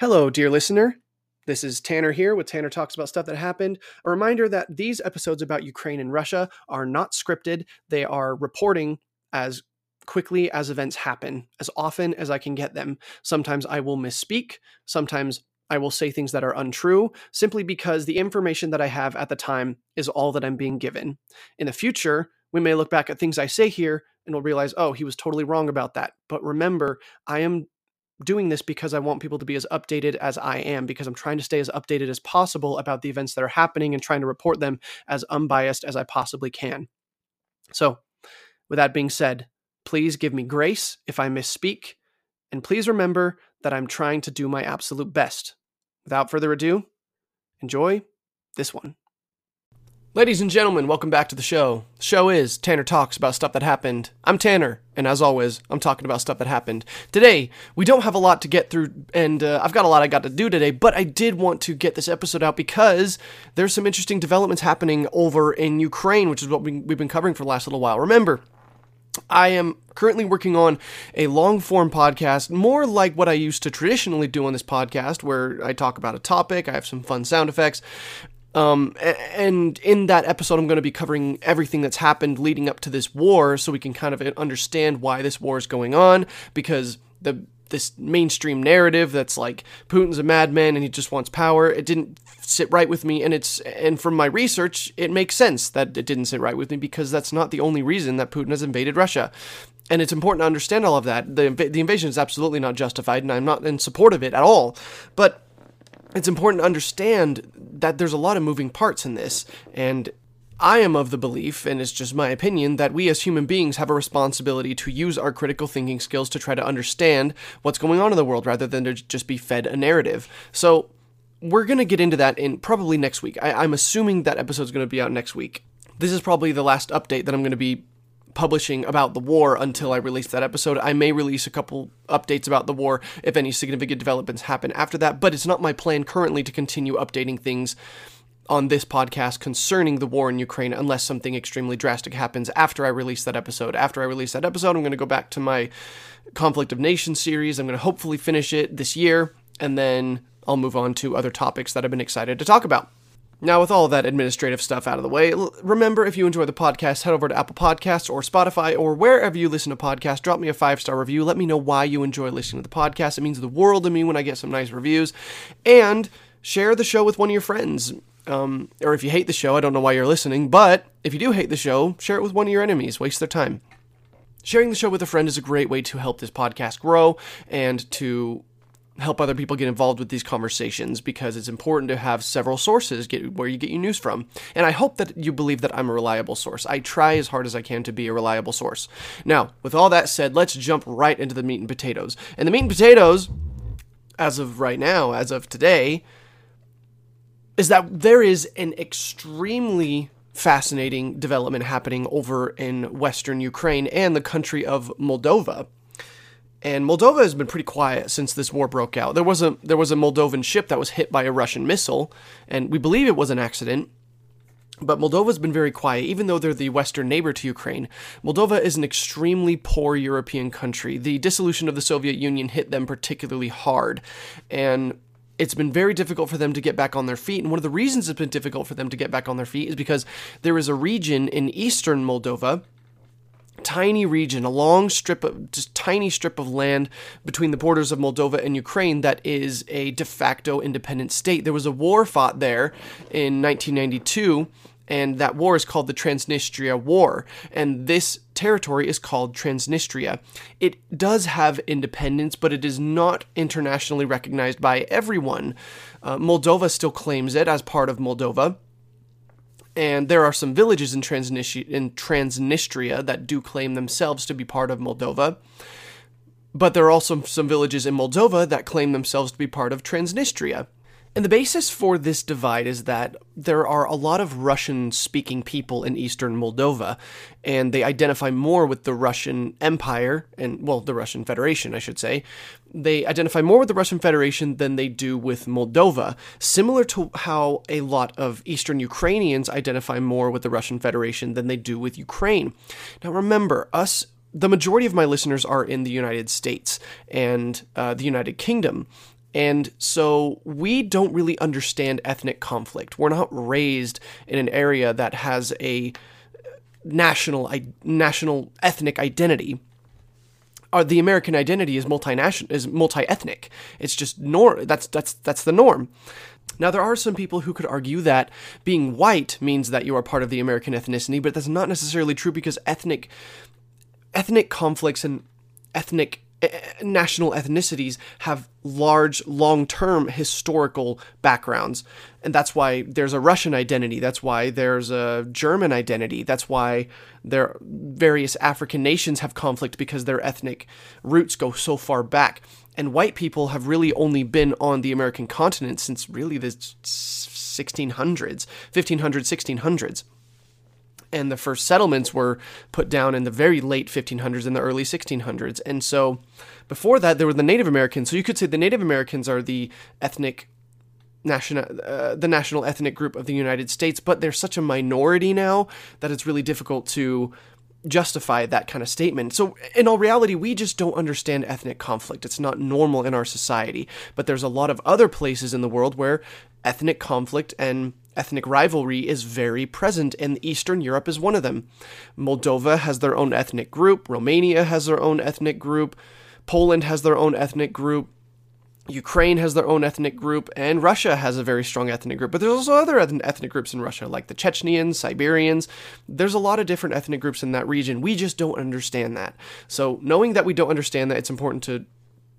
Hello, dear listener. This is Tanner here with Tanner Talks About Stuff That Happened. A reminder that these episodes about Ukraine and Russia are not scripted, they are reporting as quickly as events happen, as often as I can get them. Sometimes I will misspeak, sometimes I will say things that are untrue, simply because the information that I have at the time is all that I'm being given. In the future, we may look back at things I say here and we'll realize, oh, he was totally wrong about that. But remember, I am doing this because I want people to be as updated as I am, because I'm trying to stay as updated as possible about the events that are happening and trying to report them as unbiased as I possibly can. So, with that being said, please give me grace if I misspeak, and please remember that I'm trying to do my absolute best. Without further ado, enjoy this one. Ladies and gentlemen, welcome back to the show. The show is Tanner Talks about stuff that happened. I'm Tanner, and as always, I'm talking about stuff that happened. Today, we don't have a lot to get through, and uh, I've got a lot I got to do today, but I did want to get this episode out because there's some interesting developments happening over in Ukraine, which is what we, we've been covering for the last little while. Remember, I am currently working on a long form podcast, more like what I used to traditionally do on this podcast, where I talk about a topic, I have some fun sound effects, um, and in that episode, I'm going to be covering everything that's happened leading up to this war, so we can kind of understand why this war is going on. Because the this mainstream narrative that's like Putin's a madman and he just wants power, it didn't sit right with me. And it's and from my research, it makes sense that it didn't sit right with me because that's not the only reason that Putin has invaded Russia. And it's important to understand all of that. The, the invasion is absolutely not justified, and I'm not in support of it at all. But it's important to understand that there's a lot of moving parts in this, and I am of the belief, and it's just my opinion, that we as human beings have a responsibility to use our critical thinking skills to try to understand what's going on in the world rather than to just be fed a narrative. So, we're going to get into that in probably next week. I, am assuming that episode's going to be out next week. This is probably the last update that I'm going to be publishing about the war until I release that episode. I may release a couple updates about the war if any significant developments happen after that, but it's not my plan currently to continue updating things on this podcast concerning the war in Ukraine unless something extremely drastic happens after I release that episode. After I release that episode, I'm going to go back to my Conflict of Nations series. I'm going to hopefully finish it this year, and then I'll move on to other topics that I've been excited to talk about. Now, with all that administrative stuff out of the way, remember if you enjoy the podcast, head over to Apple Podcasts or Spotify or wherever you listen to podcasts. Drop me a five star review. Let me know why you enjoy listening to the podcast. It means the world to me when I get some nice reviews. And share the show with one of your friends. Um, or if you hate the show, I don't know why you're listening, but if you do hate the show, share it with one of your enemies. Waste their time. Sharing the show with a friend is a great way to help this podcast grow and to help other people get involved with these conversations because it's important to have several sources get where you get your news from. And I hope that you believe that I'm a reliable source. I try as hard as I can to be a reliable source. Now, with all that said, let's jump right into the meat and potatoes. And the meat and potatoes, as of right now, as of today, is that there is an extremely fascinating development happening over in western Ukraine and the country of Moldova and Moldova has been pretty quiet since this war broke out. There was a there was a Moldovan ship that was hit by a Russian missile, and we believe it was an accident. But Moldova's been very quiet, even though they're the western neighbor to Ukraine. Moldova is an extremely poor European country. The dissolution of the Soviet Union hit them particularly hard, and it's been very difficult for them to get back on their feet. And one of the reasons it's been difficult for them to get back on their feet is because there is a region in eastern Moldova tiny region, a long strip of just tiny strip of land between the borders of Moldova and Ukraine that is a de facto independent state. There was a war fought there in 1992 and that war is called the Transnistria War, and this territory is called Transnistria. It does have independence, but it is not internationally recognized by everyone. Uh, Moldova still claims it as part of Moldova, and there are some villages in, Transnistria, in Transnistria that do claim themselves to be part of Moldova. But there are also some villages in Moldova that claim themselves to be part of Transnistria. And the basis for this divide is that there are a lot of Russian speaking people in eastern Moldova, and they identify more with the Russian Empire, and, well, the Russian Federation, I should say. They identify more with the Russian Federation than they do with Moldova, similar to how a lot of eastern Ukrainians identify more with the Russian Federation than they do with Ukraine. Now, remember, us the majority of my listeners are in the United States and uh, the United Kingdom And so we don't really understand ethnic conflict. We're not raised in an area that has a national national ethnic identity. Our, the American identity is multinational is multi-ethnic. It's just that's that's that's the norm. Now, there are some people who could argue that being white means that you are part of the American ethnicity, but that's not necessarily true because ethnic ethnic conflicts and ethnic Eh, national ethnicities have large long-term historical backgrounds. And that's why there's a Russian identity. That's why there's a German identity. That's why there various African nations have conflict because their ethnic roots go so far back. And white people have really only been on the American continent since really the 1600s, 1500s, 1600s. And the first settlements were put down in the very late 1500s and the early 1600s. And so before that, there were the Native Americans. So you could say the Native Americans are the ethnic national uh, the national ethnic group of the United States, but they're such a minority now that it's really difficult to justify that kind of statement. So, in all reality, we just don't understand ethnic conflict. It's not normal in our society. But there's a lot of other places in the world where ethnic conflict and ethnic rivalry is very present, and Eastern Europe is one of them. Moldova has their own ethnic group, Romania has their own ethnic group, Poland has their own ethnic group. Ukraine has their own ethnic group, and Russia has a very strong ethnic group. But there's also other ethnic groups in Russia, like the Chechens, Siberians. There's a lot of different ethnic groups in that region. We just don't understand that. So, knowing that we don't understand that, it's important to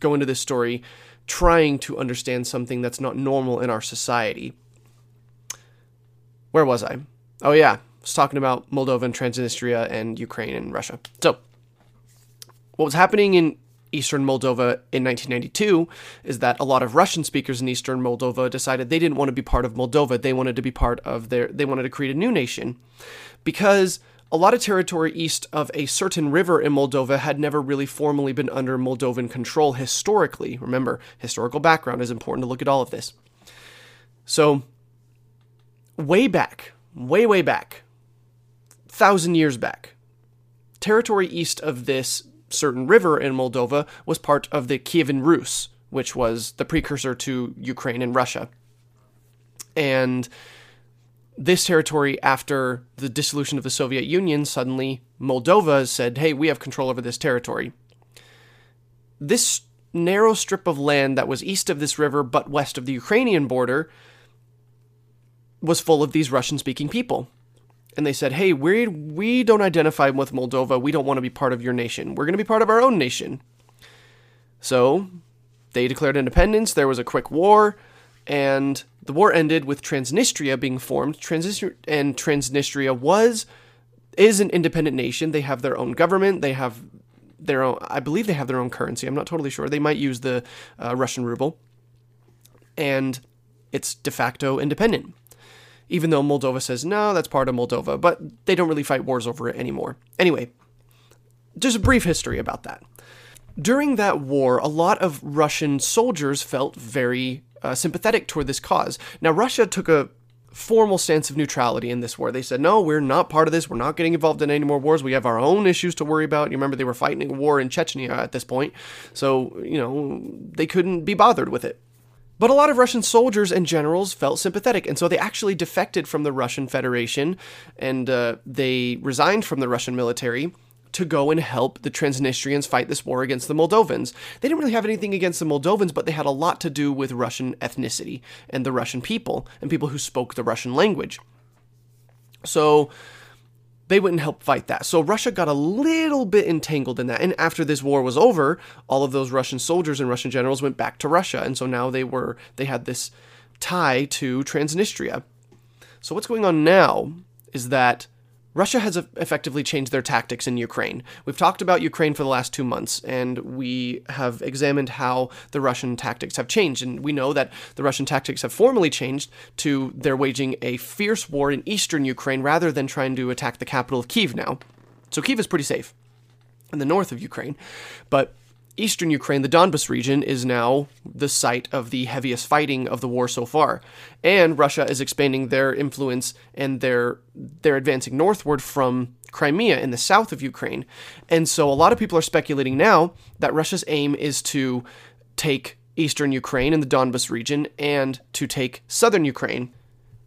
go into this story trying to understand something that's not normal in our society. Where was I? Oh, yeah. I was talking about Moldova and Transnistria and Ukraine and Russia. So, what was happening in eastern Moldova in 1992 is that a lot of Russian speakers in eastern Moldova decided they didn't want to be part of Moldova. They wanted to be part of their, they wanted to create a new nation because a lot of territory east of a certain river in Moldova had never really formally been under Moldovan control historically. Remember, historical background is important to look at all of this. So, way back, way, way back, thousand years back, territory east of this certain river in Moldova was part of the Kievan Rus, which was the precursor to Ukraine and Russia. And this territory, after the dissolution of the Soviet Union, suddenly Moldova said, hey, we have control over this territory. This narrow strip of land that was east of this river but west of the Ukrainian border was full of these Russian speaking people and they said, "Hey, we we don't identify with Moldova. We don't want to be part of your nation. We're going to be part of our own nation." So, they declared independence. There was a quick war, and the war ended with Transnistria being formed. Transnistria and Transnistria was is an independent nation. They have their own government. They have their own. I believe they have their own currency. I'm not totally sure. They might use the uh, Russian ruble, and it's de facto independent even though Moldova says, no, that's part of Moldova, but they don't really fight wars over it anymore. Anyway, just a brief history about that. During that war, a lot of Russian soldiers felt very uh, sympathetic toward this cause. Now, Russia took a formal stance of neutrality in this war. They said, no, we're not part of this. We're not getting involved in any more wars. We have our own issues to worry about. You remember they were fighting a war in Chechnya at this point. So, you know, they couldn't be bothered with it. But a lot of Russian soldiers and generals felt sympathetic, and so they actually defected from the Russian Federation and uh, they resigned from the Russian military to go and help the Transnistrians fight this war against the Moldovans. They didn't really have anything against the Moldovans, but they had a lot to do with Russian ethnicity and the Russian people and people who spoke the Russian language. So they wouldn't help fight that. So Russia got a little bit entangled in that. And after this war was over, all of those Russian soldiers and Russian generals went back to Russia. And so now they were they had this tie to Transnistria. So what's going on now is that Russia has effectively changed their tactics in Ukraine. We've talked about Ukraine for the last two months, and we have examined how the Russian tactics have changed. And we know that the Russian tactics have formally changed to they're waging a fierce war in eastern Ukraine rather than trying to attack the capital of Kiev now. So Kiev is pretty safe in the north of Ukraine. But eastern Ukraine, the Donbas region, is now the site of the heaviest fighting of the war so far. And Russia is expanding their influence and they're they're advancing northward from Crimea in the south of Ukraine. And so a lot of people are speculating now that Russia's aim is to take eastern Ukraine and the Donbas region and to take southern Ukraine.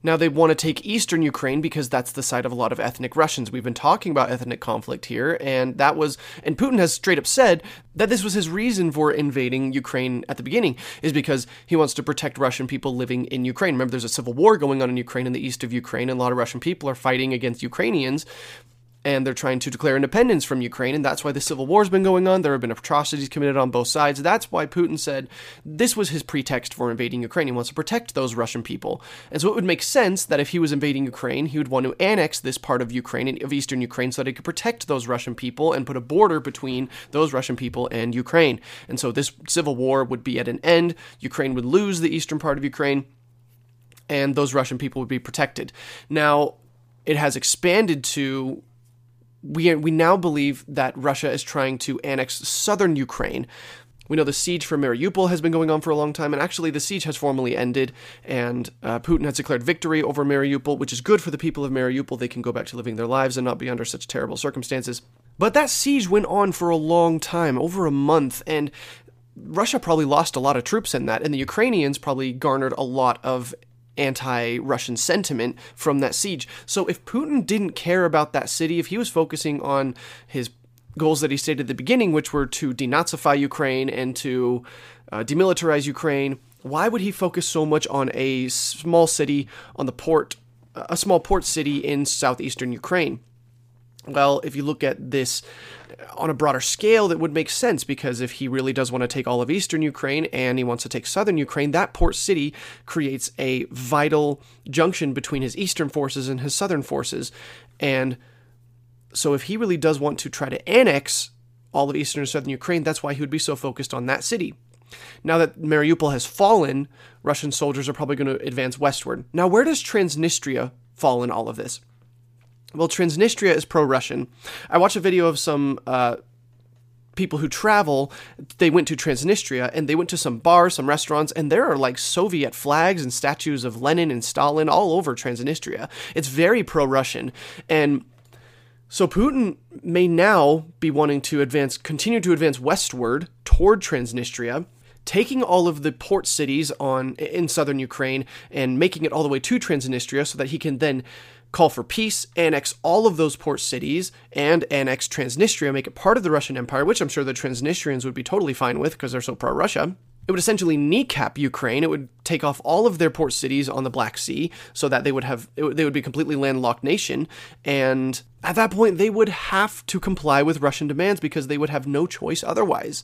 Now, they want to take eastern Ukraine because that's the site of a lot of ethnic Russians. We've been talking about ethnic conflict here, and that was, and Putin has straight up said that this was his reason for invading Ukraine at the beginning, is because he wants to protect Russian people living in Ukraine. Remember, there's a civil war going on in Ukraine, in the east of Ukraine, and a lot of Russian people are fighting against Ukrainians and they're trying to declare independence from Ukraine, and that's why the civil war's been going on. There have been atrocities committed on both sides. That's why Putin said this was his pretext for invading Ukraine. He wants to protect those Russian people. And so it would make sense that if he was invading Ukraine, he would want to annex this part of Ukraine, of eastern Ukraine, so that he could protect those Russian people and put a border between those Russian people and Ukraine. And so this civil war would be at an end. Ukraine would lose the eastern part of Ukraine, and those Russian people would be protected. Now, it has expanded to we we now believe that Russia is trying to annex southern Ukraine. We know the siege for Mariupol has been going on for a long time, and actually the siege has formally ended, and uh, Putin has declared victory over Mariupol, which is good for the people of Mariupol. They can go back to living their lives and not be under such terrible circumstances. But that siege went on for a long time, over a month, and Russia probably lost a lot of troops in that, and the Ukrainians probably garnered a lot of anti Russian sentiment from that siege. So if Putin didn't care about that city, if he was focusing on his goals that he stated at the beginning, which were to denazify Ukraine and to uh, demilitarize Ukraine, why would he focus so much on a small city on the port, a small port city in southeastern Ukraine? Well, if you look at this on a broader scale, that would make sense because if he really does want to take all of eastern Ukraine and he wants to take southern Ukraine, that port city creates a vital junction between his eastern forces and his southern forces. And so, if he really does want to try to annex all of eastern and southern Ukraine, that's why he would be so focused on that city. Now that Mariupol has fallen, Russian soldiers are probably going to advance westward. Now, where does Transnistria fall in all of this? Well, Transnistria is pro Russian. I watched a video of some uh, people who travel. They went to Transnistria and they went to some bars, some restaurants, and there are like Soviet flags and statues of Lenin and Stalin all over Transnistria. It's very pro Russian. And so Putin may now be wanting to advance, continue to advance westward toward Transnistria, taking all of the port cities on in southern Ukraine and making it all the way to Transnistria so that he can then call for peace, annex all of those port cities, and annex Transnistria, make it part of the Russian Empire, which I'm sure the Transnistrians would be totally fine with because they're so pro Russia. It would essentially kneecap Ukraine. It would take off all of their port cities on the Black Sea so that they would have they would be completely landlocked nation and at that point they would have to comply with Russian demands because they would have no choice otherwise.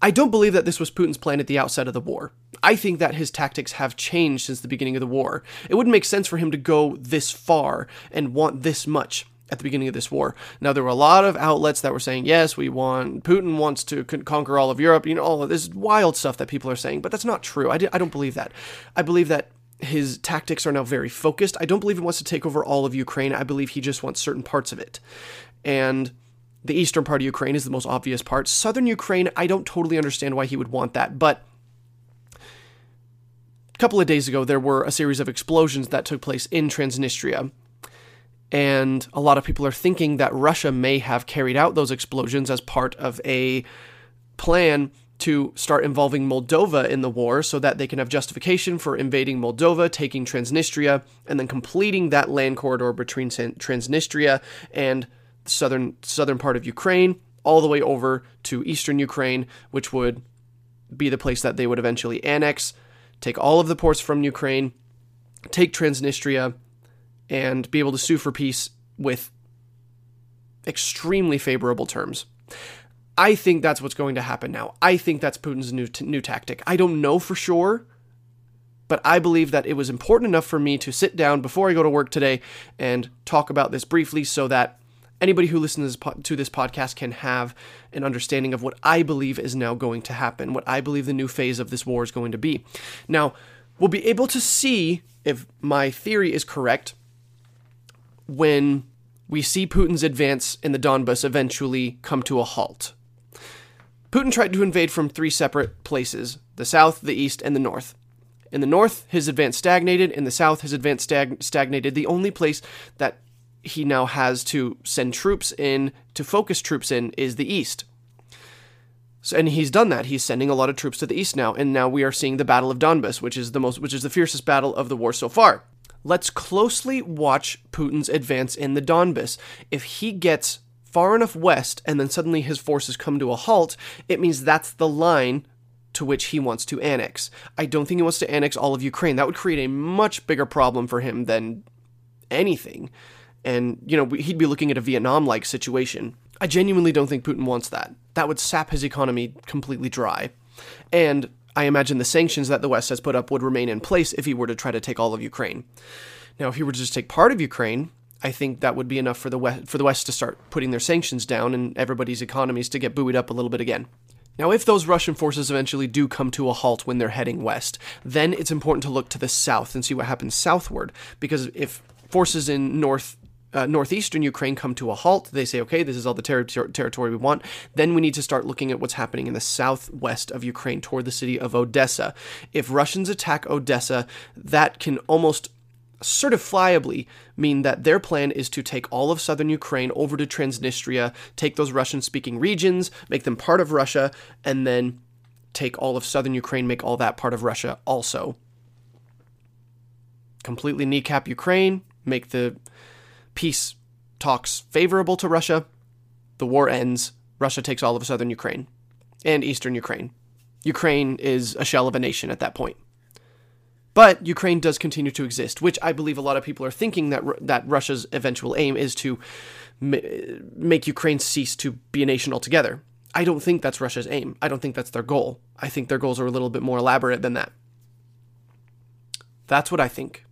I don't believe that this was Putin's plan at the outset of the war. I think that his tactics have changed since the beginning of the war. It wouldn't make sense for him to go this far and want this much at the beginning of this war. Now, there were a lot of outlets that were saying, yes, we want, Putin wants to conquer all of Europe, you know, all of this wild stuff that people are saying, but that's not true. I, I don't believe that. I believe that his tactics are now very focused. I don't believe he wants to take over all of Ukraine. I believe he just wants certain parts of it. And the eastern part of Ukraine is the most obvious part. Southern Ukraine, I don't totally understand why he would want that, but couple of days ago, there were a series of explosions that took place in Transnistria. And a lot of people are thinking that Russia may have carried out those explosions as part of a plan to start involving Moldova in the war so that they can have justification for invading Moldova, taking Transnistria, and then completing that land corridor between Transnistria and southern southern part of Ukraine all the way over to eastern Ukraine, which would be the place that they would eventually annex, take all of the ports from Ukraine, take Transnistria, and be able to sue for peace with extremely favorable terms. I think that's what's going to happen now. I think that's Putin's new t- new tactic. I don't know for sure, but I believe that it was important enough for me to sit down before I go to work today and talk about this briefly so that anybody who listens to this podcast can have an understanding of what I believe is now going to happen, what I believe the new phase of this war is going to be. Now, we'll be able to see if my theory is correct when we see Putin's advance in the Donbas eventually come to a halt. Putin tried to invade from three separate places the south, the east, and the north. In the north, his advance stagnated. In the south, his advance stag- stagnated. The only place that he now has to send troops in to focus troops in is the east. So, and he's done that. He's sending a lot of troops to the east now, and now we are seeing the Battle of Donbas, which is the most, which is the fiercest battle of the war so far. Let's closely watch Putin's advance in the Donbas. If he gets far enough west and then suddenly his forces come to a halt, it means that's the line to which he wants to annex. I don't think he wants to annex all of Ukraine. That would create a much bigger problem for him than anything. And, you know, he'd be looking at a Vietnam like situation. I genuinely don't think Putin wants that. That would sap his economy completely dry. And I imagine the sanctions that the West has put up would remain in place if he were to try to take all of Ukraine. Now, if he were to just take part of Ukraine, I think that would be enough for the West, for the West to start putting their sanctions down and everybody's economies to get buoyed up a little bit again. Now, if those Russian forces eventually do come to a halt when they're heading west, then it's important to look to the south and see what happens southward. Because if forces in north uh, northeastern Ukraine come to a halt, they say, okay, this is all the ter- ter- territory we want. Then we need to start looking at what's happening in the southwest of Ukraine toward the city of Odessa. If Russians attack Odessa, that can almost certifiably mean that their plan is to take all of southern Ukraine over to Transnistria, take those Russian speaking regions, make them part of Russia, and then take all of southern Ukraine, make all that part of Russia also. Completely kneecap Ukraine, make the peace talks favorable to Russia. The war ends. Russia takes all of southern Ukraine and eastern Ukraine. Ukraine is a shell of a nation at that point. But Ukraine does continue to exist, which I believe a lot of people are thinking that that Russia's eventual aim is to make Ukraine cease to be a nation altogether. I don't think that's Russia's aim. I don't think that's their goal. I think their goals are a little bit more elaborate than that. That's what I think.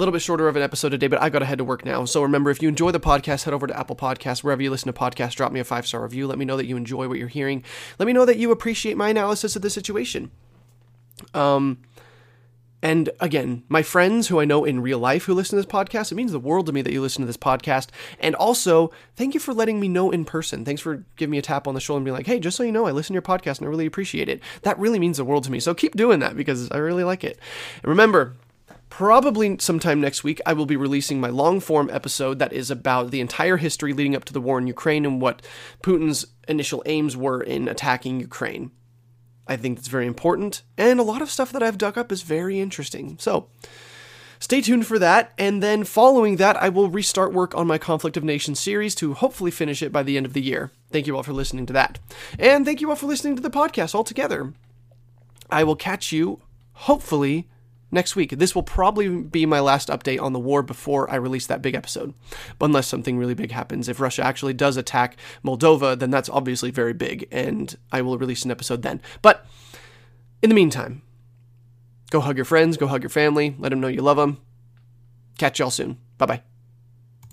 Little bit shorter of an episode today, but I got to head to work now. So remember, if you enjoy the podcast, head over to Apple Podcasts, wherever you listen to podcasts, drop me a five star review. Let me know that you enjoy what you're hearing. Let me know that you appreciate my analysis of the situation. Um, and again, my friends who I know in real life who listen to this podcast, it means the world to me that you listen to this podcast. And also, thank you for letting me know in person. Thanks for giving me a tap on the shoulder and being like, hey, just so you know, I listen to your podcast and I really appreciate it. That really means the world to me. So keep doing that because I really like it. And remember, probably sometime next week, I will be releasing my long form episode that is about the entire history leading up to the war in Ukraine and what Putin's initial aims were in attacking Ukraine. I think that's very important, and a lot of stuff that I've dug up is very interesting. So, stay tuned for that, and then following that, I will restart work on my Conflict of Nations series to hopefully finish it by the end of the year. Thank you all for listening to that. And thank you all for listening to the podcast altogether. I will catch you, hopefully, next week. This will probably be my last update on the war before I release that big episode. Unless something really big happens, if Russia actually does attack Moldova, then that's obviously very big, and I will release an episode then. But in the meantime, go hug your friends, go hug your family, let them know you love them. Catch y'all soon. Bye bye.